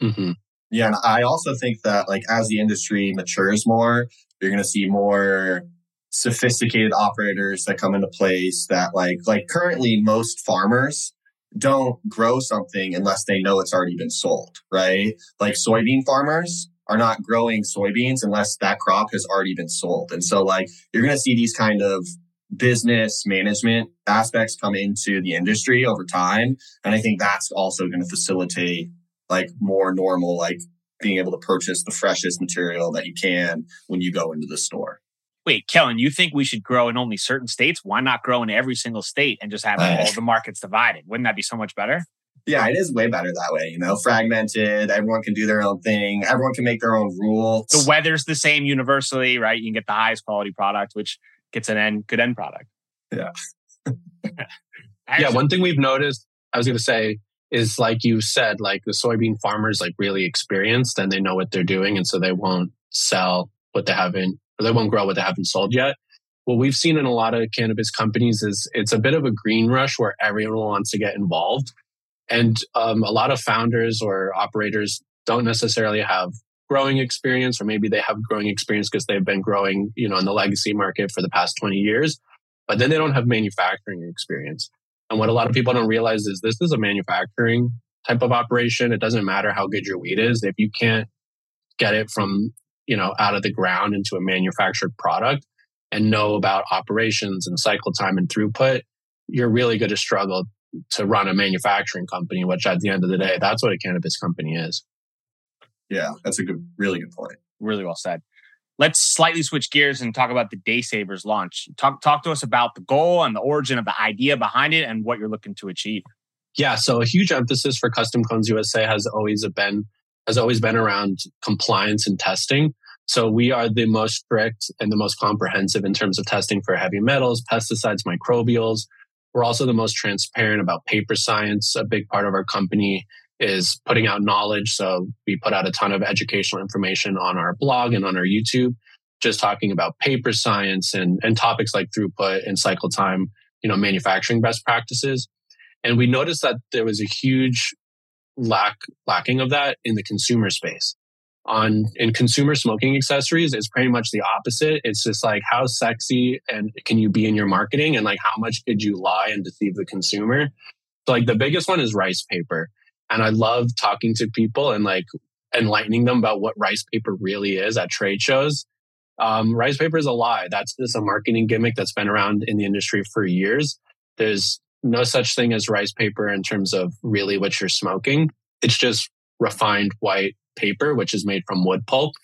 Mm-hmm. Yeah, and I also think that like as the industry matures more, you're going to see more sophisticated operators that come into place that like like currently most farmers don't grow something unless they know it's already been sold, right? Like soybean farmers are not growing soybeans unless that crop has already been sold. And so like you're going to see these kind of business management aspects come into the industry over time. And I think that's also going to facilitate like more normal, like being able to purchase the freshest material that you can when you go into the store. Wait, Kellen, you think we should grow in only certain states? Why not grow in every single state and just have all the markets divided? Wouldn't that be so much better? Yeah, it is way better that way. You know, fragmented. Everyone can do their own thing. Everyone can make their own rules. The weather's the same universally, right? You can get the highest quality product, which gets an end good end product. Yeah. yeah. One thing we've noticed, I was going to say, is like you said, like the soybean farmers like really experienced and they know what they're doing. And so they won't sell what they haven't, or they won't grow what they haven't sold yet. What we've seen in a lot of cannabis companies is it's a bit of a green rush where everyone wants to get involved. And um, a lot of founders or operators don't necessarily have growing experience, or maybe they have growing experience because they've been growing, you know, in the legacy market for the past 20 years, but then they don't have manufacturing experience. And what a lot of people don't realize is this is a manufacturing type of operation. It doesn't matter how good your weed is. If you can't get it from, you know, out of the ground into a manufactured product and know about operations and cycle time and throughput, you're really going to struggle to run a manufacturing company, which at the end of the day, that's what a cannabis company is. Yeah, that's a good, really good point. Really well said. Let's slightly switch gears and talk about the Day Savers launch. Talk talk to us about the goal and the origin of the idea behind it and what you're looking to achieve. Yeah, so a huge emphasis for Custom Cones USA has always been has always been around compliance and testing. So we are the most strict and the most comprehensive in terms of testing for heavy metals, pesticides, microbials. We're also the most transparent about paper science. A big part of our company is putting out knowledge. So we put out a ton of educational information on our blog and on our YouTube, just talking about paper science and, and topics like throughput and cycle time, you know, manufacturing best practices. And we noticed that there was a huge lack lacking of that in the consumer space. On in consumer smoking accessories, is pretty much the opposite. It's just like how sexy and can you be in your marketing and like how much could you lie and deceive the consumer? So like the biggest one is rice paper. And I love talking to people and like enlightening them about what rice paper really is at trade shows. Um, rice paper is a lie. That's just a marketing gimmick that's been around in the industry for years. There's no such thing as rice paper in terms of really what you're smoking. It's just refined white paper, which is made from wood pulp.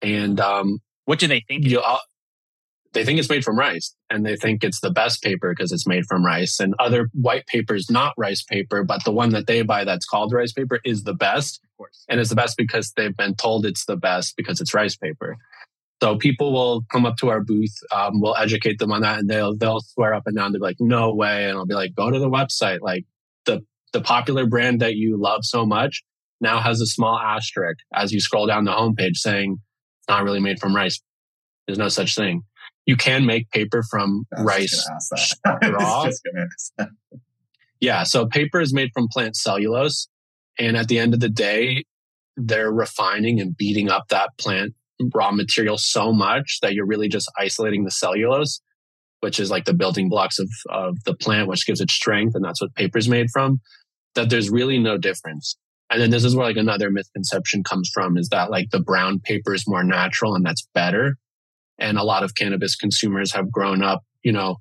And um, what do they think? You, uh, they think it's made from rice and they think it's the best paper because it's made from rice. And other white paper is not rice paper, but the one that they buy that's called rice paper is the best. Of course. And it's the best because they've been told it's the best because it's rice paper. So people will come up to our booth, um, we'll educate them on that, and they'll they'll swear up and down. They'll be like, "No way!" And I'll be like, "Go to the website. Like the the popular brand that you love so much now has a small asterisk as you scroll down the homepage saying it's not really made from rice. There's no such thing. You can make paper from rice raw. yeah, so paper is made from plant cellulose, and at the end of the day, they're refining and beating up that plant raw material so much that you're really just isolating the cellulose, which is like the building blocks of, of the plant, which gives it strength. And that's what paper is made from, that there's really no difference. And then this is where like another misconception comes from is that like the brown paper is more natural and that's better. And a lot of cannabis consumers have grown up, you know,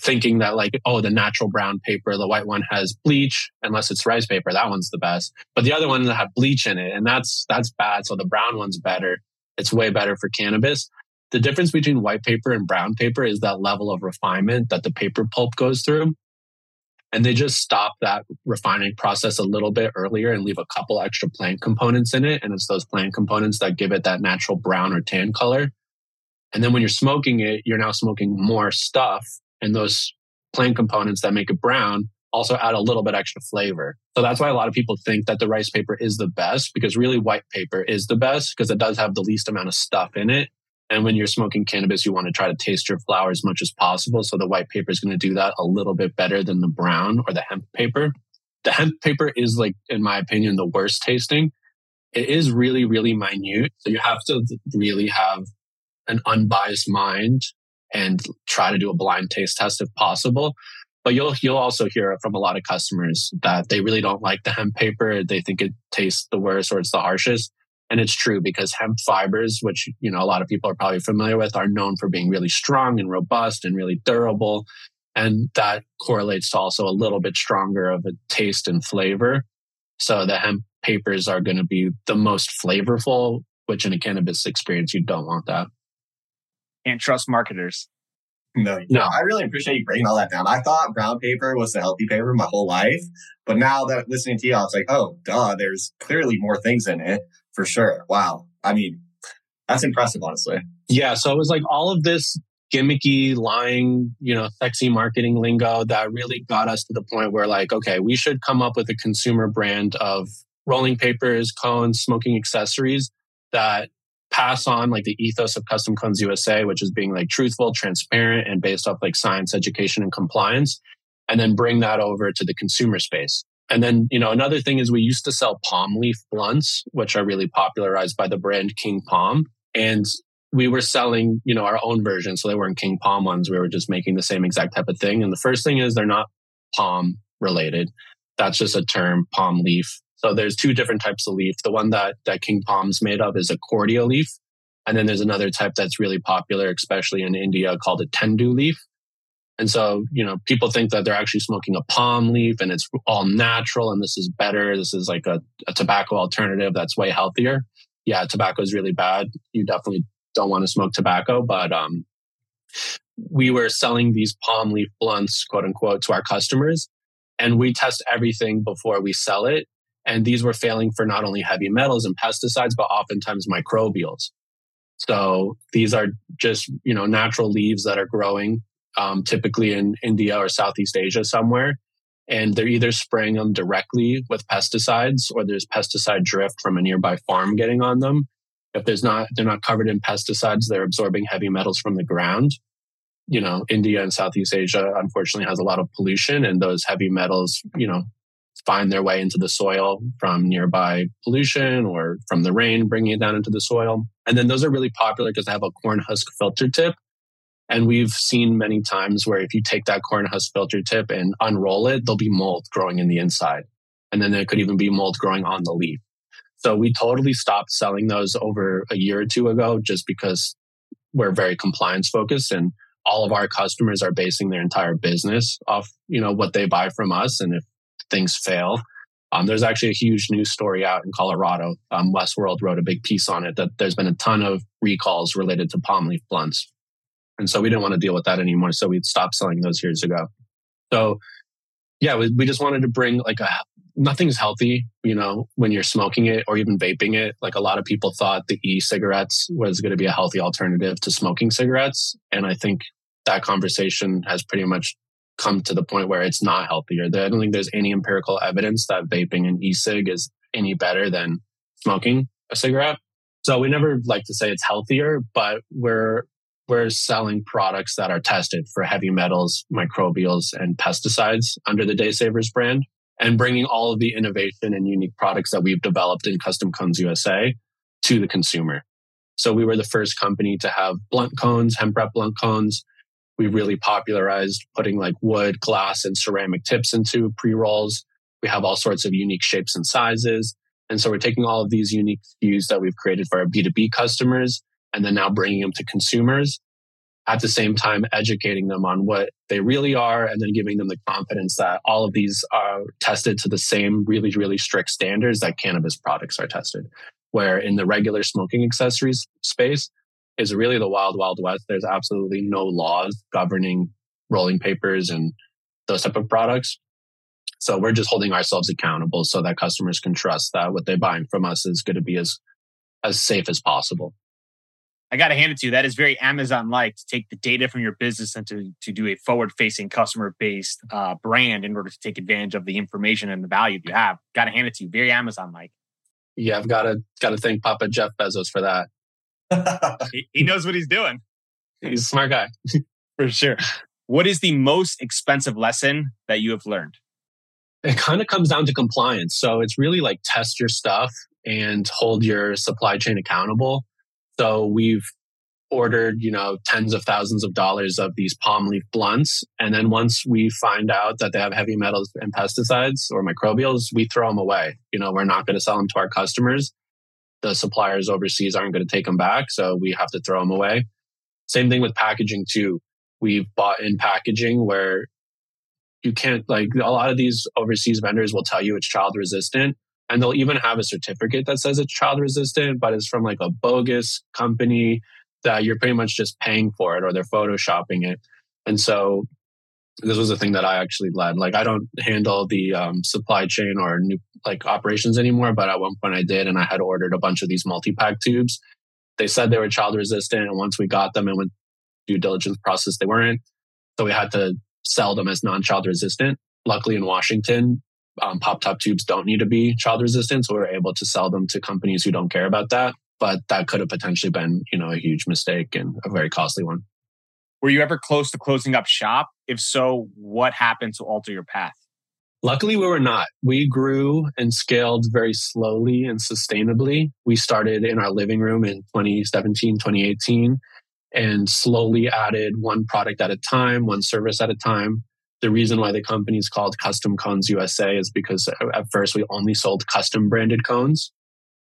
thinking that like, oh, the natural brown paper, the white one has bleach, unless it's rice paper, that one's the best. But the other one that bleach in it, and that's that's bad. So the brown one's better. It's way better for cannabis. The difference between white paper and brown paper is that level of refinement that the paper pulp goes through. And they just stop that refining process a little bit earlier and leave a couple extra plant components in it. And it's those plant components that give it that natural brown or tan color. And then when you're smoking it, you're now smoking more stuff. And those plant components that make it brown also add a little bit extra flavor. So that's why a lot of people think that the rice paper is the best because really white paper is the best because it does have the least amount of stuff in it. And when you're smoking cannabis, you want to try to taste your flower as much as possible. So the white paper is going to do that a little bit better than the brown or the hemp paper. The hemp paper is like, in my opinion, the worst tasting. It is really, really minute. So you have to really have an unbiased mind and try to do a blind taste test if possible. But you'll you'll also hear from a lot of customers that they really don't like the hemp paper. They think it tastes the worst or it's the harshest. And it's true because hemp fibers, which you know a lot of people are probably familiar with, are known for being really strong and robust and really durable. And that correlates to also a little bit stronger of a taste and flavor. So the hemp papers are going to be the most flavorful, which in a cannabis experience, you don't want that. Can't trust marketers. No, no. I really appreciate you breaking all that down. I thought brown paper was the healthy paper my whole life, but now that listening to you, I was like, oh, duh, there's clearly more things in it for sure. Wow. I mean, that's impressive, honestly. Yeah. So it was like all of this gimmicky, lying, you know, sexy marketing lingo that really got us to the point where, like, okay, we should come up with a consumer brand of rolling papers, cones, smoking accessories that pass on like the ethos of Custom Cones USA, which is being like truthful, transparent, and based off like science, education, and compliance, and then bring that over to the consumer space. And then, you know, another thing is we used to sell palm leaf blunts, which are really popularized by the brand King Palm. And we were selling, you know, our own version. So they weren't King Palm ones. We were just making the same exact type of thing. And the first thing is they're not palm related. That's just a term, palm leaf. So there's two different types of leaf. The one that, that King Palm's made of is a cordia leaf. And then there's another type that's really popular, especially in India, called a tendu leaf. And so, you know, people think that they're actually smoking a palm leaf and it's all natural and this is better. This is like a, a tobacco alternative that's way healthier. Yeah, tobacco is really bad. You definitely don't want to smoke tobacco, but um, we were selling these palm leaf blunts, quote unquote, to our customers. And we test everything before we sell it. And these were failing for not only heavy metals and pesticides, but oftentimes microbials. So these are just, you know, natural leaves that are growing, um, typically in India or Southeast Asia somewhere. And they're either spraying them directly with pesticides or there's pesticide drift from a nearby farm getting on them. If there's not, they're not covered in pesticides, they're absorbing heavy metals from the ground. You know, India and Southeast Asia unfortunately has a lot of pollution and those heavy metals, you know, find their way into the soil from nearby pollution or from the rain, bringing it down into the soil. And then those are really popular because they have a corn husk filter tip. And we've seen many times where if you take that corn husk filter tip and unroll it, there'll be mold growing in the inside. And then there could even be mold growing on the leaf. So we totally stopped selling those over a year or two ago just because we're very compliance focused and all of our customers are basing their entire business off, you know, what they buy from us. And if things fail, um, there's actually a huge news story out in Colorado. Um, Westword wrote a big piece on it that there's been a ton of recalls related to palm leaf blunts. And so we didn't want to deal with that anymore. So we stopped selling those years ago. So yeah, we, we just wanted to bring like a, nothing's healthy, you know, when you're smoking it or even vaping it. Like a lot of people thought the e cigarettes was going to be a healthy alternative to smoking cigarettes. And I think that conversation has pretty much come to the point where it's not healthier. I don't think there's any empirical evidence that vaping an e-cig is any better than smoking a cigarette. So we never like to say it's healthier, but we're we're selling products that are tested for heavy metals, microbials, and pesticides under the Day Savers brand, and bringing all of the innovation and unique products that we've developed in Custom Cones USA to the consumer. So we were the first company to have blunt cones, hemp wrap blunt cones, we really popularized putting like wood, glass, and ceramic tips into pre rolls. We have all sorts of unique shapes and sizes. And so we're taking all of these unique views that we've created for our B2B customers and then now bringing them to consumers at the same time educating them on what they really are and then giving them the confidence that all of these are tested to the same really really strict standards that cannabis products are tested where in the regular smoking accessories space is really the wild, wild west. There's absolutely no laws governing rolling papers and those type of products. So we're just holding ourselves accountable so that customers can trust that what they're buying from us is going to be as as safe as possible. I got to hand it to you. That is very Amazon-like to take the data from your business and to to do a forward-facing, customer-based uh, brand in order to take advantage of the information and the value you have. Got to hand it to you. Very Amazon-like. Yeah, I've got to got to thank Papa Jeff Bezos for that he, he knows what he's doing. He's a smart guy. For sure. What is the most expensive lesson that you have learned? It kind of comes down to compliance. So it's really like test your stuff and hold your supply chain accountable. So we've ordered, you know, tens of thousands of dollars of these palm leaf blunts. And then once we find out that they have heavy metals and pesticides or microbials, we throw them away. You know, we're not going to sell them to our customers the suppliers overseas aren't going to take them back. So we have to throw them away. Same thing with packaging too. We've bought in packaging where you can't like a lot of these overseas vendors will tell you it's child resistant and they'll even have a certificate that says it's child resistant, but it's from like a bogus company that you're pretty much just paying for it or they're photoshopping it. And so this was a thing that I actually led. Like I don't handle the um, supply chain or new like operations anymore, but at one point I did, and I had ordered a bunch of these multi-pack tubes. They said they were child resistant, and once we got them and went due diligence process, they weren't. So we had to sell them as non-child resistant. Luckily, in Washington, um, pop top tubes don't need to be child resistant, so we were able to sell them to companies who don't care about that. But that could have potentially been, you know, a huge mistake and a very costly one. Were you ever close to closing up shop? If so, what happened to alter your path? Luckily, we were not. We grew and scaled very slowly and sustainably. We started in our living room in 2017, 2018, and slowly added one product at a time, one service at a time. The reason why the company is called Custom Cones USA is because at first we only sold custom branded cones.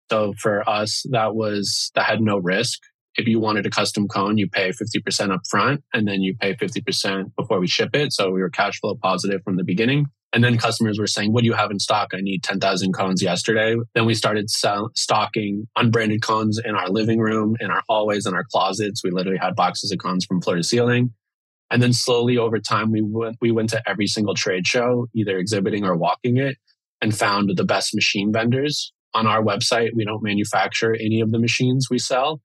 So for us, that was, that had no risk if you wanted a custom cone, you pay 50% up front and then you pay 50% before we ship it. So we were cash flow positive from the beginning. And then customers were saying, what do you have in stock? I need 10,000 cones yesterday. Then we started sell- stocking unbranded cones in our living room, in our hallways, in our closets. We literally had boxes of cones from floor to ceiling. And then slowly over time, we went, we went to every single trade show, either exhibiting or walking it and found the best machine vendors on our website. We don't manufacture any of the machines we sell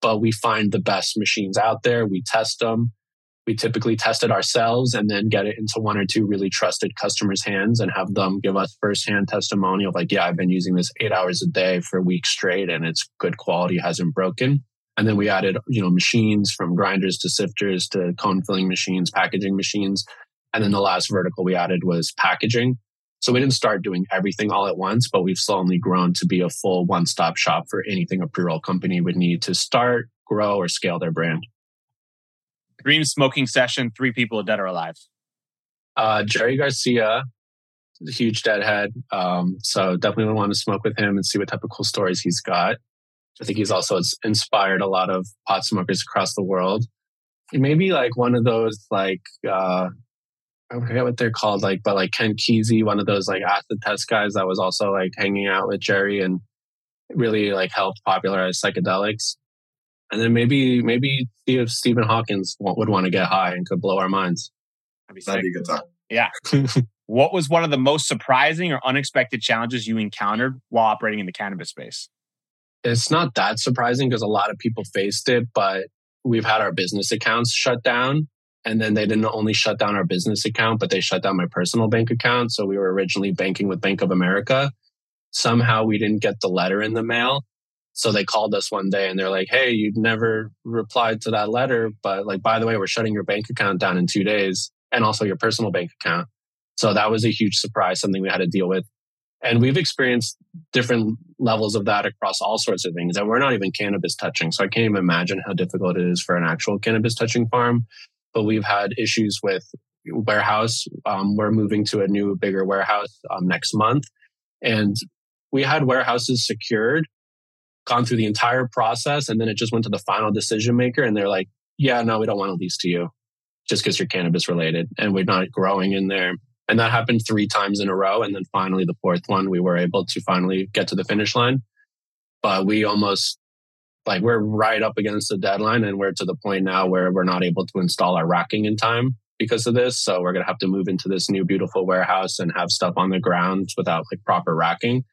but we find the best machines out there. We test them. We typically test it ourselves and then get it into one or two really trusted customers' hands and have them give us firsthand testimonial like, yeah, I've been using this eight hours a day for weeks straight and it's good quality, hasn't broken. And then we added, you know, machines from grinders to sifters to cone filling machines, packaging machines. And then the last vertical we added was packaging. So we didn't start doing everything all at once, but we've slowly grown to be a full one stop shop for anything a pre roll company would need to start, grow, or scale their brand. Dream smoking session, three people dead or alive. Uh, Jerry Garcia, a huge deadhead. Um, so definitely want to smoke with him and see what type of cool stories he's got. I think he's also inspired a lot of pot smokers across the world. maybe like one of those like uh I forget what they're called, like, but like Ken Kesey, one of those like acid test guys that was also like hanging out with Jerry and really like helped popularize psychedelics. And then maybe maybe see if Stephen Hawkins would want to get high and could blow our minds. That'd be, That'd be a good time. Yeah. what was one of the most surprising or unexpected challenges you encountered while operating in the cannabis space? It's not that surprising because a lot of people faced it, but we've had our business accounts shut down. And then they didn't only shut down our business account, but they shut down my personal bank account. So we were originally banking with Bank of America. Somehow we didn't get the letter in the mail. So they called us one day and they're like, Hey, you never replied to that letter. But like, by the way, we're shutting your bank account down in two days and also your personal bank account. So that was a huge surprise, something we had to deal with. And we've experienced different levels of that across all sorts of things. And we're not even cannabis touching. So I can't even imagine how difficult it is for an actual cannabis touching farm. But we've had issues with warehouse. Um, we're moving to a new, bigger warehouse um, next month. And we had warehouses secured gone through the entire process and then it just went to the final decision maker and they're like, yeah, no, we don't want to lease to you just because you're cannabis related and we're not growing in there. And that happened three times in a row. And then finally, the fourth one, we were able to finally get to the finish line. But we almost like we're right up against the deadline and we're to the point now where we're not able to install our racking in time because of this. So we're going to have to move into this new beautiful warehouse and have stuff on the ground without like proper racking.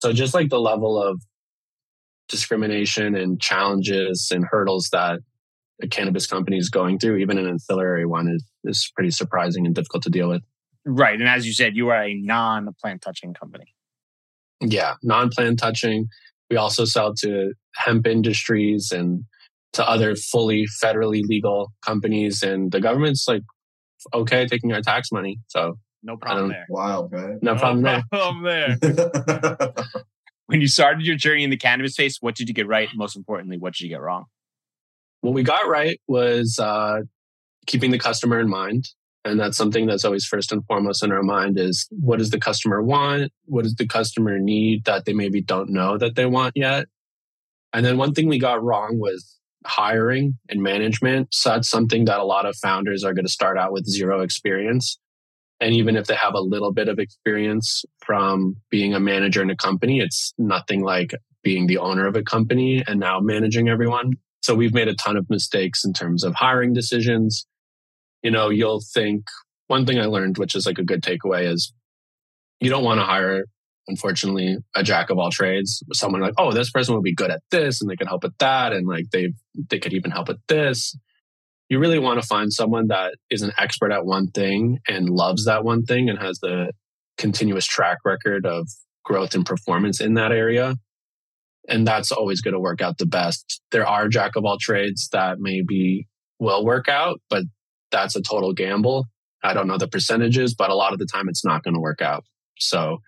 So just like the level of discrimination and challenges and hurdles that a cannabis company is going through, even an ancillary one, is, is pretty surprising and difficult to deal with. Right. And as you said, you are a non plant touching company. Yeah, non plant touching. We also sell to hemp industries and to other fully federally legal companies. And the government's like, okay, taking our tax money. So no problem there. Wow, right? No, no problem, problem there. when you started your journey in the cannabis space, what did you get right? Most importantly, what did you get wrong? What we got right was uh, keeping the customer in mind. And that's something that's always first and foremost in our mind is what does the customer want? What does the customer need that they maybe don't know that they want yet? And then one thing we got wrong was hiring and management. So that's something that a lot of founders are going to start out with zero experience. And even if they have a little bit of experience from being a manager in a company, it's nothing like being the owner of a company and now managing everyone. So we've made a ton of mistakes in terms of hiring decisions. You know, you'll think one thing I learned, which is like a good takeaway, is you don't want to hire, unfortunately, a jack of all trades. Someone like, oh, this person would be good at this and they can help with that. And like they they could even help with this you really want to find someone that is an expert at one thing and loves that one thing and has the continuous track record of growth and performance in that area. And that's always going to work out the best. There are jack of all trades that maybe will work out, but that's a total gamble. I don't know the percentages, but a lot of the time it's not going to work out. So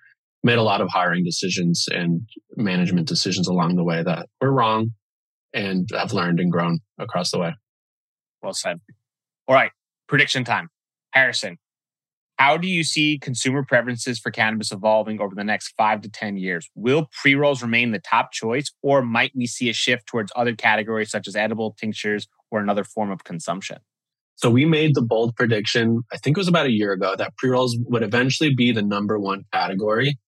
made a lot of hiring decisions and management decisions along the way that were wrong and have learned and grown across the way. Well said. All right. Prediction time. Harrison, how do you see consumer preferences for cannabis evolving over the next five to 10 years? Will pre rolls remain the top choice, or might we see a shift towards other categories such as edible tinctures or another form of consumption? So we made the bold prediction, I think it was about a year ago, that pre rolls would eventually be the number one category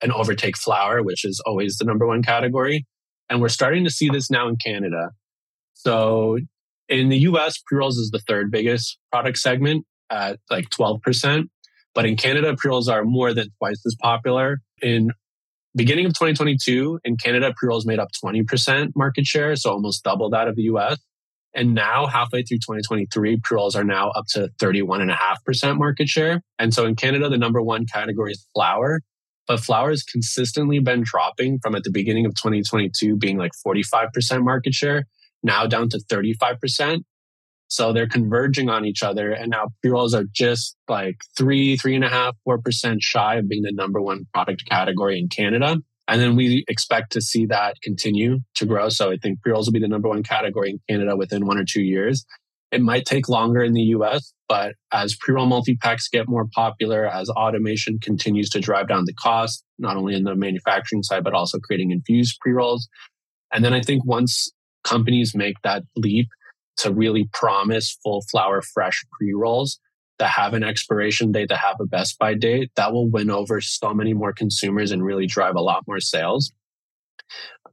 and overtake flower, which is always the number one category. And we're starting to see this now in Canada. So in the US, pre rolls is the third biggest product segment at like 12%. But in Canada, pre rolls are more than twice as popular. In beginning of 2022, in Canada, pre rolls made up 20% market share, so almost double that of the US. And now, halfway through 2023, pre rolls are now up to 31.5% market share. And so in Canada, the number one category is flower. But flower has consistently been dropping from at the beginning of 2022 being like 45% market share now down to 35%. So they're converging on each other. And now pre rolls are just like three, three and a half, four percent shy of being the number one product category in Canada. And then we expect to see that continue to grow. So I think pre rolls will be the number one category in Canada within one or two years. It might take longer in the US, but as pre roll multi packs get more popular, as automation continues to drive down the cost, not only in the manufacturing side, but also creating infused pre rolls. And then I think once companies make that leap to really promise full flower fresh pre rolls that have an expiration date, that have a best by date, that will win over so many more consumers and really drive a lot more sales.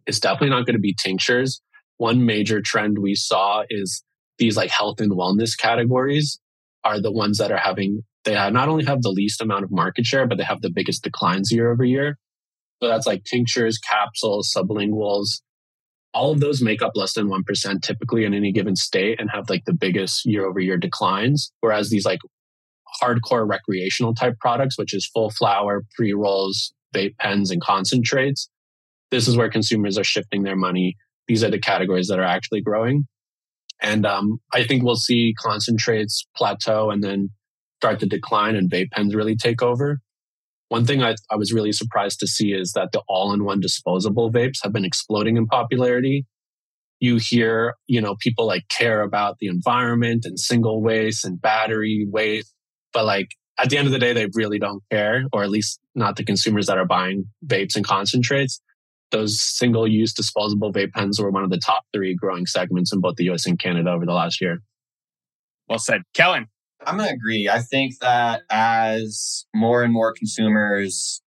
It's definitely not going to be tinctures. One major trend we saw is these like health and wellness categories are the ones that are having, they not only have the least amount of market share, but they have the biggest declines year over year. So that's like tinctures, capsules, sublinguals. All of those make up less than 1% typically in any given state and have like the biggest year over year declines. Whereas these like hardcore recreational type products, which is full flower, pre rolls, vape pens, and concentrates, this is where consumers are shifting their money. These are the categories that are actually growing. And um, I think we'll see concentrates plateau and then start to decline and vape pens really take over. One thing I, I was really surprised to see is that the all in one disposable vapes have been exploding in popularity. You hear, you know, people like care about the environment and single waste and battery waste, but like at the end of the day, they really don't care, or at least not the consumers that are buying vapes and concentrates. Those single use disposable vape pens were one of the top three growing segments in both the US and Canada over the last year. Well said. Kellen, I'm going to agree. I think that as more and more consumers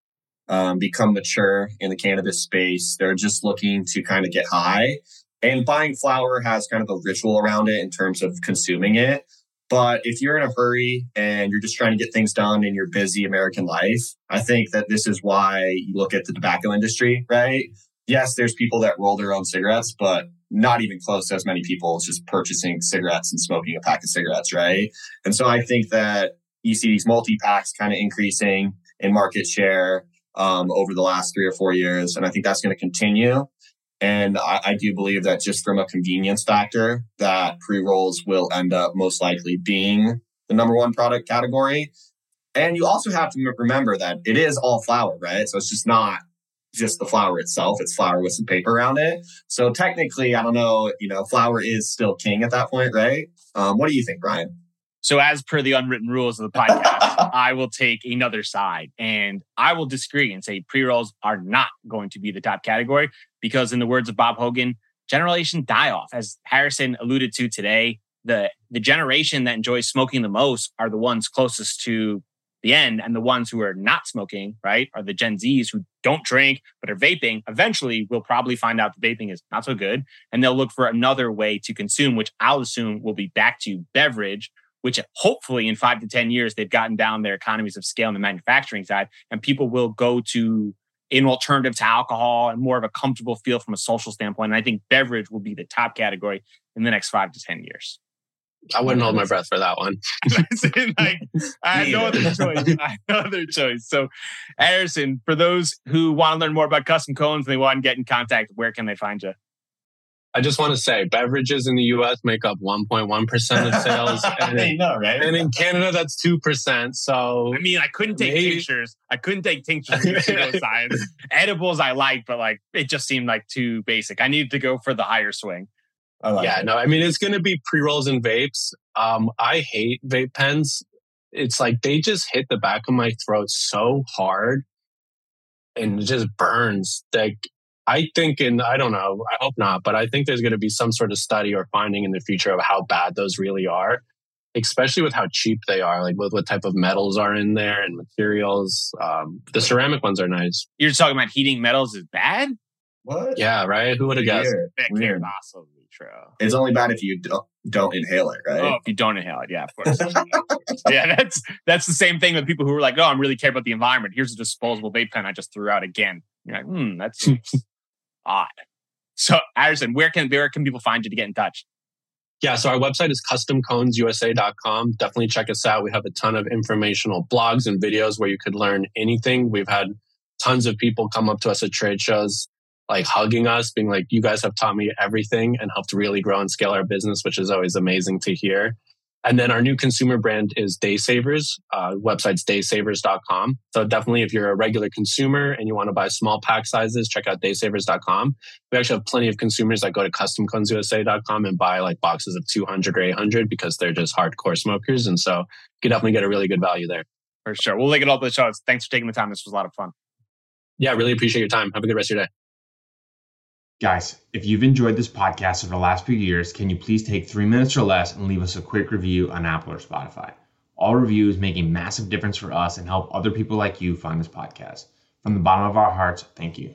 um, become mature in the cannabis space, they're just looking to kind of get high. And buying flower has kind of a ritual around it in terms of consuming it. But if you're in a hurry and you're just trying to get things done in your busy American life, I think that this is why you look at the tobacco industry, right? Yes, there's people that roll their own cigarettes, but not even close to as many people just purchasing cigarettes and smoking a pack of cigarettes, right? And so I think that you see these multi packs kind of increasing in market share um, over the last three or four years. And I think that's going to continue. And I, I, do believe that just from a convenience factor, that pre rolls will end up most likely being the number one product category. And you also have to remember that it is all flower, right? So it's just not just the flower itself. It's flower with some paper around it. So technically, I don't know, you know, flower is still king at that point, right? Um, what do you think, Bryan? So, as per the unwritten rules of the podcast, I will take another side and I will disagree and say pre rolls are not going to be the top category because, in the words of Bob Hogan, generation die off. As Harrison alluded to today, the, the generation that enjoys smoking the most are the ones closest to the end. And the ones who are not smoking, right, are the Gen Zs who don't drink but are vaping. Eventually, we'll probably find out the vaping is not so good. And they'll look for another way to consume, which I'll assume will be back to beverage, which hopefully in five to 10 years, they've gotten down their economies of scale on the manufacturing side. And people will go to an alternative to alcohol and more of a comfortable feel from a social standpoint. And I think beverage will be the top category in the next five to 10 years. I wouldn't hold my breath for that one. like, I have no other choice. I have no other choice. So, Harrison, for those who want to learn more about custom cones and they want to get in contact, where can they find you? I just want to say beverages in the US make up 1.1% of sales. And in, know, right? and in Canada, that's 2%. So, I mean, I couldn't take maybe. tinctures. I couldn't take tinctures science. Edibles I like, but like it just seemed like too basic. I needed to go for the higher swing. Like yeah, it. no, I mean, it's going to be pre rolls and vapes. Um, I hate vape pens. It's like they just hit the back of my throat so hard and it just burns. Like, I think, and I don't know, I hope not, but I think there's going to be some sort of study or finding in the future of how bad those really are, especially with how cheap they are, like with what type of metals are in there and materials. Um, the ceramic ones are nice. You're talking about heating metals is bad? What? Yeah, right. Who would have guessed? Weird. Awesome true. It's only bad if you don't, don't inhale it, right? Oh, if you don't inhale it, yeah, of course. yeah, that's that's the same thing with people who are like, "Oh, I'm really care about the environment. Here's a disposable vape pen I just threw out again." You're like, "Hmm, that's odd." So, Harrison, where can where can people find you to get in touch? Yeah, so our website is customconesusa.com. Definitely check us out. We have a ton of informational blogs and videos where you could learn anything. We've had tons of people come up to us at trade shows like hugging us, being like, you guys have taught me everything and helped really grow and scale our business, which is always amazing to hear. And then our new consumer brand is Day Savers. Uh, website's daysavers.com. So definitely if you're a regular consumer and you want to buy small pack sizes, check out daysavers.com. We actually have plenty of consumers that go to customconesusa.com and buy like boxes of 200 or 800 because they're just hardcore smokers. And so you can definitely get a really good value there. For sure. We'll link it all to the show. Thanks for taking the time. This was a lot of fun. Yeah, really appreciate your time. Have a good rest of your day. Guys, if you've enjoyed this podcast over the last few years, can you please take three minutes or less and leave us a quick review on Apple or Spotify? All reviews make a massive difference for us and help other people like you find this podcast. From the bottom of our hearts, thank you.